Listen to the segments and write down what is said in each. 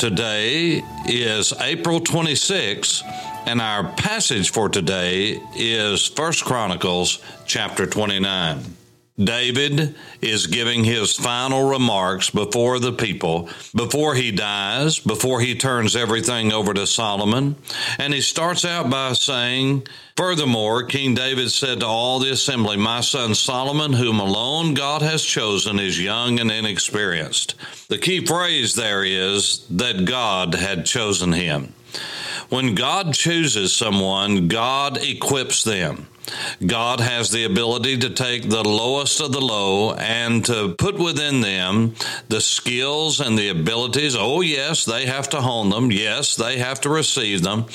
Today is April 26, and our passage for today is 1 Chronicles chapter 29. David is giving his final remarks before the people, before he dies, before he turns everything over to Solomon. And he starts out by saying, Furthermore, King David said to all the assembly, My son Solomon, whom alone God has chosen, is young and inexperienced. The key phrase there is that God had chosen him. When God chooses someone, God equips them. God has the ability to take the lowest of the low and to put within them the skills and the abilities. Oh, yes, they have to hone them. Yes, they have to receive them.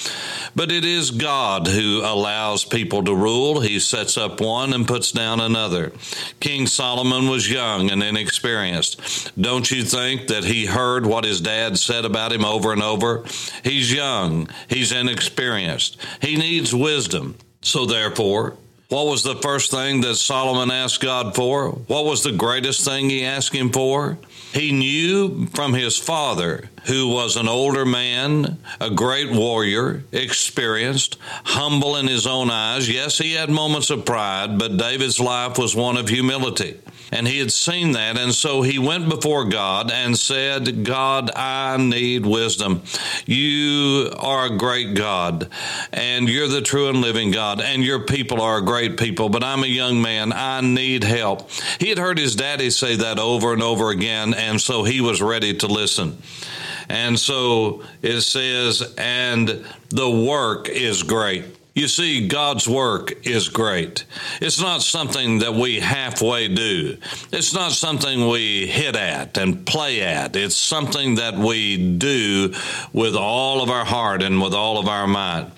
But it is God who allows people to rule. He sets up one and puts down another. King Solomon was young and inexperienced. Don't you think that he heard what his dad said about him over and over? He's young, he's inexperienced, he needs wisdom. So, therefore, what was the first thing that Solomon asked God for? What was the greatest thing he asked him for? He knew from his father, who was an older man, a great warrior, experienced, humble in his own eyes. Yes, he had moments of pride, but David's life was one of humility. And he had seen that. And so he went before God and said, God, I need wisdom. You are a great God, and you're the true and living God, and your people are a great people, but I'm a young man. I need help. He had heard his daddy say that over and over again, and so he was ready to listen. And so it says, and the work is great. You see, God's work is great. It's not something that we halfway do. It's not something we hit at and play at. It's something that we do with all of our heart and with all of our might.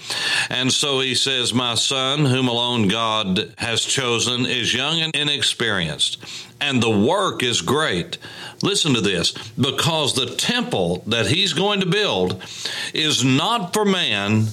And so he says, My son, whom alone God has chosen, is young and inexperienced, and the work is great. Listen to this because the temple that he's going to build is not for man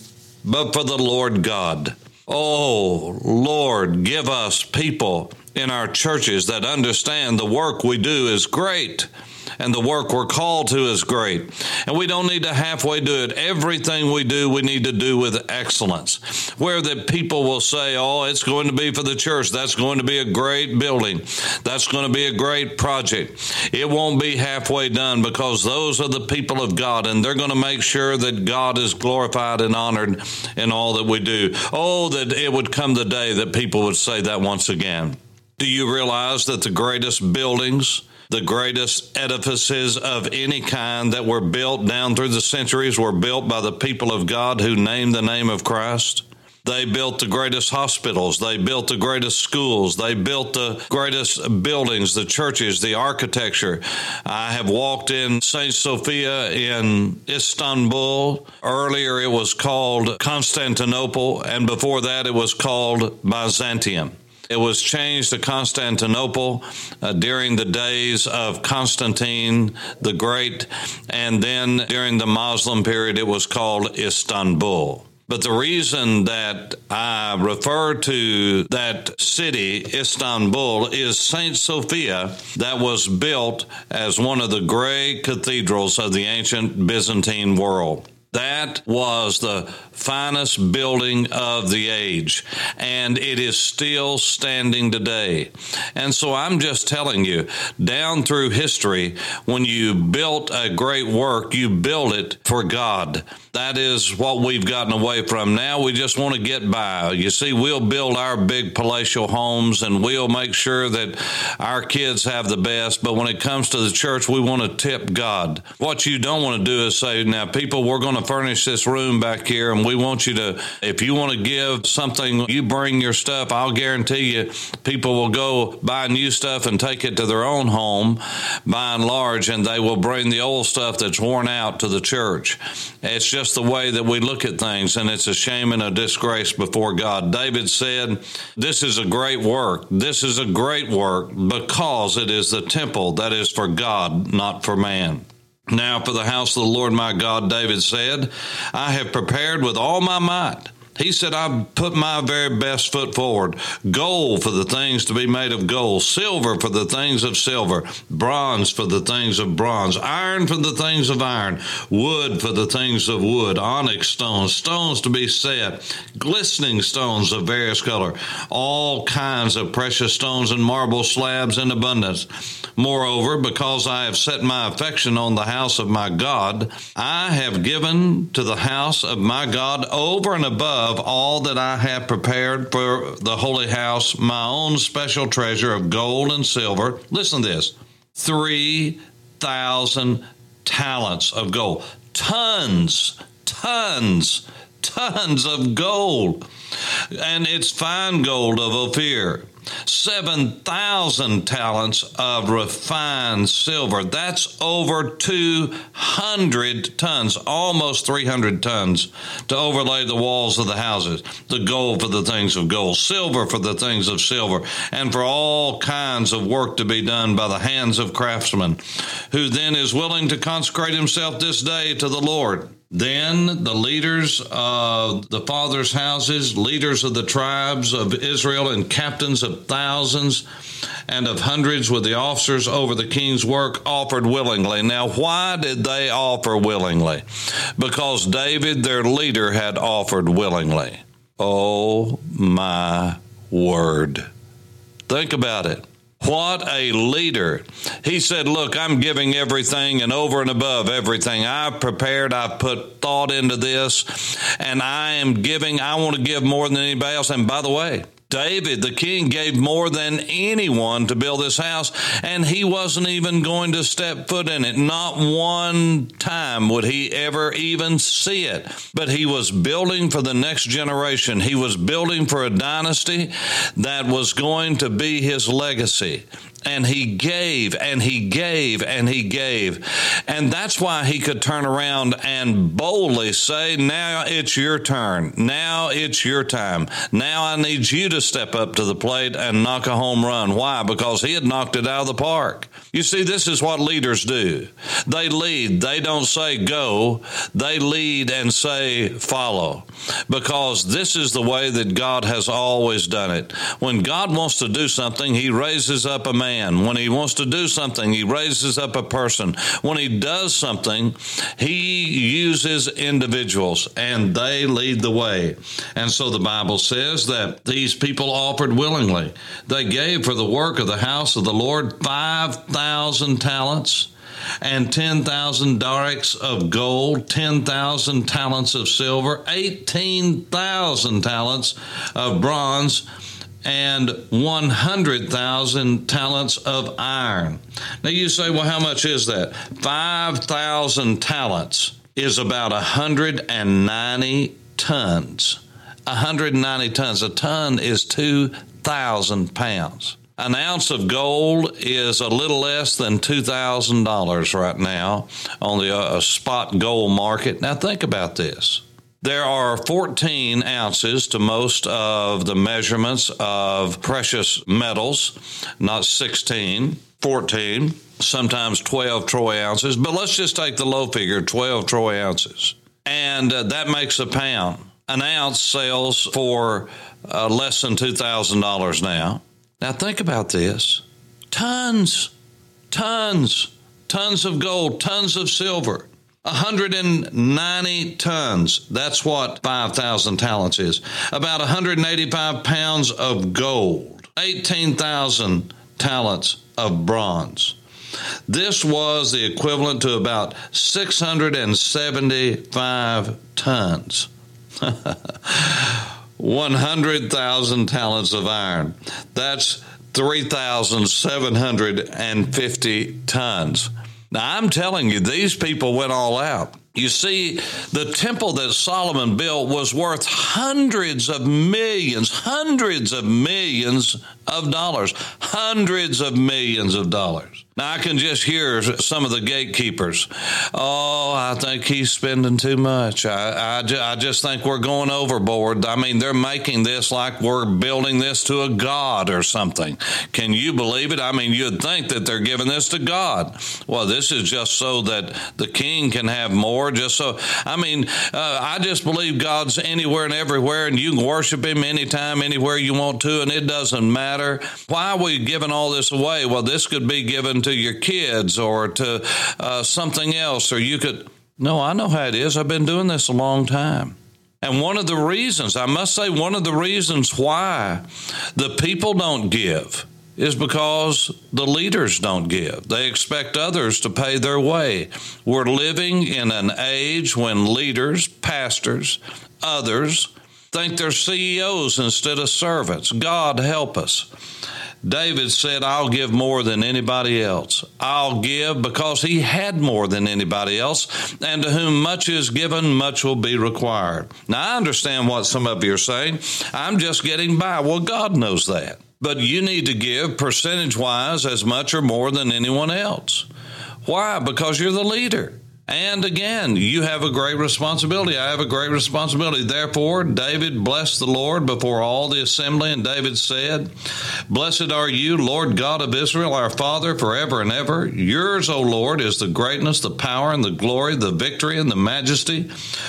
but for the Lord God. Oh, Lord, give us people in our churches that understand the work we do is great and the work we're called to is great. And we don't need to halfway do it. Everything we do, we need to do with excellence. Where that people will say, oh, it's going to be for the church. That's going to be a great building. That's going to be a great project. It won't be halfway done because those are the people of God and they're going to make sure that God is glorified and honored in all that we do. Oh, that it would come the day that people would say that once again. Do you realize that the greatest buildings, the greatest edifices of any kind that were built down through the centuries were built by the people of God who named the name of Christ. They built the greatest hospitals. They built the greatest schools. They built the greatest buildings, the churches, the architecture. I have walked in St. Sophia in Istanbul. Earlier it was called Constantinople, and before that it was called Byzantium. It was changed to Constantinople uh, during the days of Constantine the Great, and then during the Muslim period, it was called Istanbul. But the reason that I refer to that city, Istanbul, is St. Sophia, that was built as one of the great cathedrals of the ancient Byzantine world. That was the finest building of the age, and it is still standing today. And so I'm just telling you, down through history, when you built a great work, you built it for God. That is what we've gotten away from. Now we just want to get by. You see, we'll build our big palatial homes and we'll make sure that our kids have the best, but when it comes to the church, we want to tip God. What you don't want to do is say, now, people, we're going to furnish this room back here and we want you to, if you want to give something, you bring your stuff. I'll guarantee you people will go buy new stuff and take it to their own home by and large, and they will bring the old stuff that's worn out to the church. It's just just the way that we look at things, and it's a shame and a disgrace before God. David said, This is a great work. This is a great work because it is the temple that is for God, not for man. Now, for the house of the Lord my God, David said, I have prepared with all my might he said, I put my very best foot forward. Gold for the things to be made of gold, silver for the things of silver, bronze for the things of bronze, iron for the things of iron, wood for the things of wood, onyx stones, stones to be set, glistening stones of various color, all kinds of precious stones and marble slabs in abundance. Moreover, because I have set my affection on the house of my God, I have given to the house of my God over and above of all that I have prepared for the holy house, my own special treasure of gold and silver. Listen to this 3,000 talents of gold. Tons, tons, tons of gold. And it's fine gold of Ophir 7,000 talents of refined silver. That's over 200 tons, almost 300 tons, to overlay the walls of the houses. The gold for the things of gold, silver for the things of silver, and for all kinds of work to be done by the hands of craftsmen, who then is willing to consecrate himself this day to the Lord. Then the leaders of the fathers' houses, leaders of the tribes of Israel, and captains of thousands and of hundreds with the officers over the king's work offered willingly. Now, why did they offer willingly? Because David, their leader, had offered willingly. Oh my word. Think about it. What a leader. He said, Look, I'm giving everything and over and above everything. I've prepared, I've put thought into this, and I am giving. I want to give more than anybody else. And by the way, David, the king, gave more than anyone to build this house, and he wasn't even going to step foot in it. Not one time would he ever even see it. But he was building for the next generation. He was building for a dynasty that was going to be his legacy and he gave and he gave and he gave. And that's why he could turn around and boldly say, Now it's your turn. Now it's your time. Now I need you to step up to the plate and knock a home run. Why? Because he had knocked it out of the park. You see, this is what leaders do they lead, they don't say go, they lead and say follow. Because this is the way that God has always done it. When God wants to do something, he raises up a man. When he wants to do something, he raises up a person. When he does something, he uses individuals and they lead the way. And so the Bible says that these people offered willingly. They gave for the work of the house of the Lord 5,000 talents and 10,000 darics of gold, 10,000 talents of silver, 18,000 talents of bronze and 100,000 talents of iron. Now you say, well, how much is that? 5,000 talents is about 190 tons. 190 tons. A ton is 2,000 pounds. An ounce of gold is a little less than $2,000 right now on the uh, spot gold market. Now, think about this. There are 14 ounces to most of the measurements of precious metals, not 16, 14, sometimes 12 troy ounces, but let's just take the low figure 12 troy ounces. And uh, that makes a pound. An ounce sells for uh, less than $2,000 now. Now, think about this tons, tons, tons of gold, tons of silver. 190 tons. That's what 5,000 talents is. About 185 pounds of gold. 18,000 talents of bronze. This was the equivalent to about 675 tons. 100,000 talents of iron. That's 3,750 tons. Now, I'm telling you, these people went all out. You see, the temple that Solomon built was worth hundreds of millions, hundreds of millions of dollars, hundreds of millions of dollars. Now, I can just hear some of the gatekeepers. Oh, I think he's spending too much. I, I, ju- I, just think we're going overboard. I mean, they're making this like we're building this to a God or something. Can you believe it? I mean, you'd think that they're giving this to God. Well, this is just so that the king can have more, just so. I mean, uh, I just believe God's anywhere and everywhere, and you can worship Him anytime, anywhere you want to, and it doesn't matter. Why are we giving all this away? Well, this could be given your kids or to uh, something else, or you could. No, I know how it is. I've been doing this a long time. And one of the reasons, I must say, one of the reasons why the people don't give is because the leaders don't give. They expect others to pay their way. We're living in an age when leaders, pastors, others think they're CEOs instead of servants. God help us. David said, I'll give more than anybody else. I'll give because he had more than anybody else, and to whom much is given, much will be required. Now, I understand what some of you are saying. I'm just getting by. Well, God knows that. But you need to give percentage wise as much or more than anyone else. Why? Because you're the leader. And again, you have a great responsibility. I have a great responsibility. Therefore, David blessed the Lord before all the assembly, and David said, Blessed are you, Lord God of Israel, our Father, forever and ever. Yours, O Lord, is the greatness, the power, and the glory, the victory, and the majesty.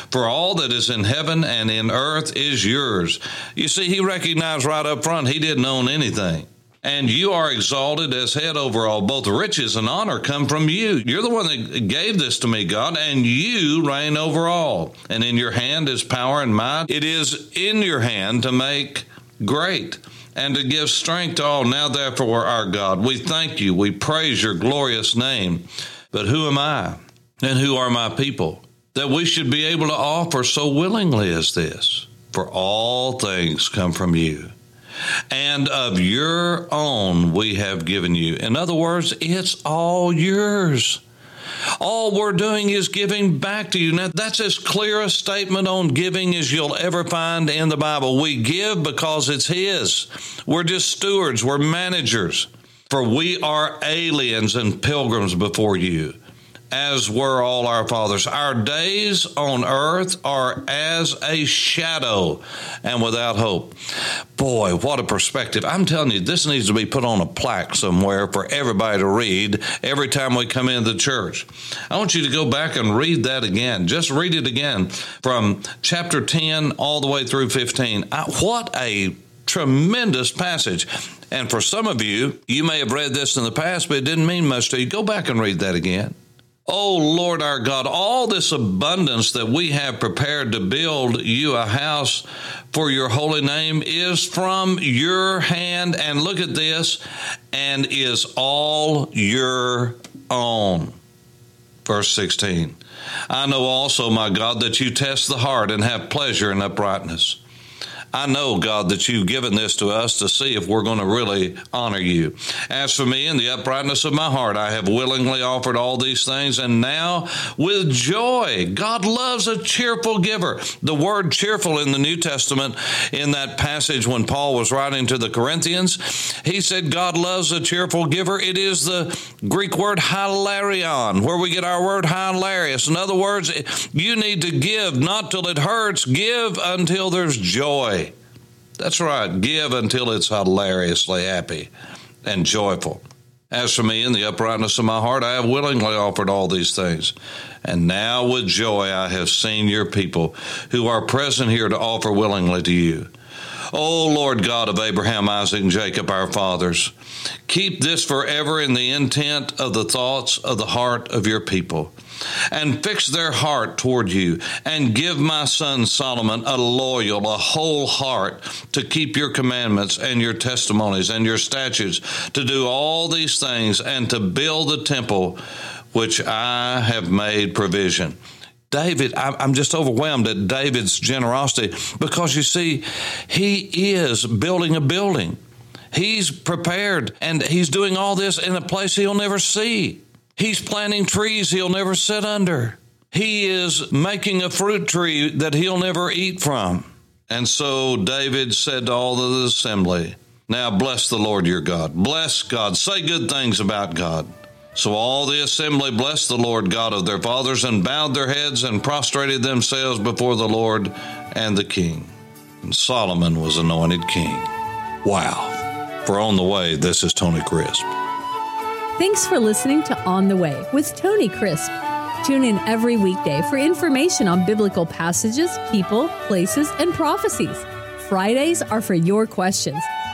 For all that is in heaven and in earth is yours. You see, he recognized right up front he didn't own anything and you are exalted as head over all. Both riches and honor come from you. You're the one that gave this to me, God, and you reign over all. And in your hand is power and might. It is in your hand to make great and to give strength to all. Now, therefore, our God, we thank you. We praise your glorious name. But who am I and who are my people that we should be able to offer so willingly as this? For all things come from you and of your own we have given you. In other words, it's all yours. All we're doing is giving back to you. Now, that's as clear a statement on giving as you'll ever find in the Bible. We give because it's His. We're just stewards, we're managers. For we are aliens and pilgrims before you as were all our fathers. Our days on earth are as a shadow and without hope. Boy, what a perspective. I'm telling you, this needs to be put on a plaque somewhere for everybody to read every time we come into the church. I want you to go back and read that again. Just read it again from chapter 10 all the way through 15. what a tremendous passage. And for some of you, you may have read this in the past, but it didn't mean much to you. Go back and read that again. Oh Lord our God, all this abundance that we have prepared to build you a house for your holy name is from your hand. And look at this, and is all your own. Verse 16. I know also, my God, that you test the heart and have pleasure in uprightness. I know, God, that you've given this to us to see if we're going to really honor you. As for me, in the uprightness of my heart, I have willingly offered all these things, and now with joy. God loves a cheerful giver. The word cheerful in the New Testament, in that passage when Paul was writing to the Corinthians, he said, God loves a cheerful giver. It is the Greek word hilarion, where we get our word hilarious. In other words, you need to give not till it hurts, give until there's joy. That's right, give until it's hilariously happy and joyful. As for me, in the uprightness of my heart, I have willingly offered all these things. And now with joy I have seen your people who are present here to offer willingly to you. O Lord God of Abraham, Isaac, and Jacob, our fathers, keep this forever in the intent of the thoughts of the heart of your people and fix their heart toward you, and give my son Solomon a loyal, a whole heart to keep your commandments and your testimonies and your statutes, to do all these things, and to build the temple which I have made provision. David, I'm just overwhelmed at David's generosity because you see, he is building a building. He's prepared and he's doing all this in a place he'll never see. He's planting trees he'll never sit under. He is making a fruit tree that he'll never eat from. And so David said to all the assembly, Now bless the Lord your God. Bless God. Say good things about God. So all the assembly blessed the Lord God of their fathers and bowed their heads and prostrated themselves before the Lord and the king. And Solomon was anointed king. Wow. For On the Way, this is Tony Crisp. Thanks for listening to On the Way with Tony Crisp. Tune in every weekday for information on biblical passages, people, places, and prophecies. Fridays are for your questions.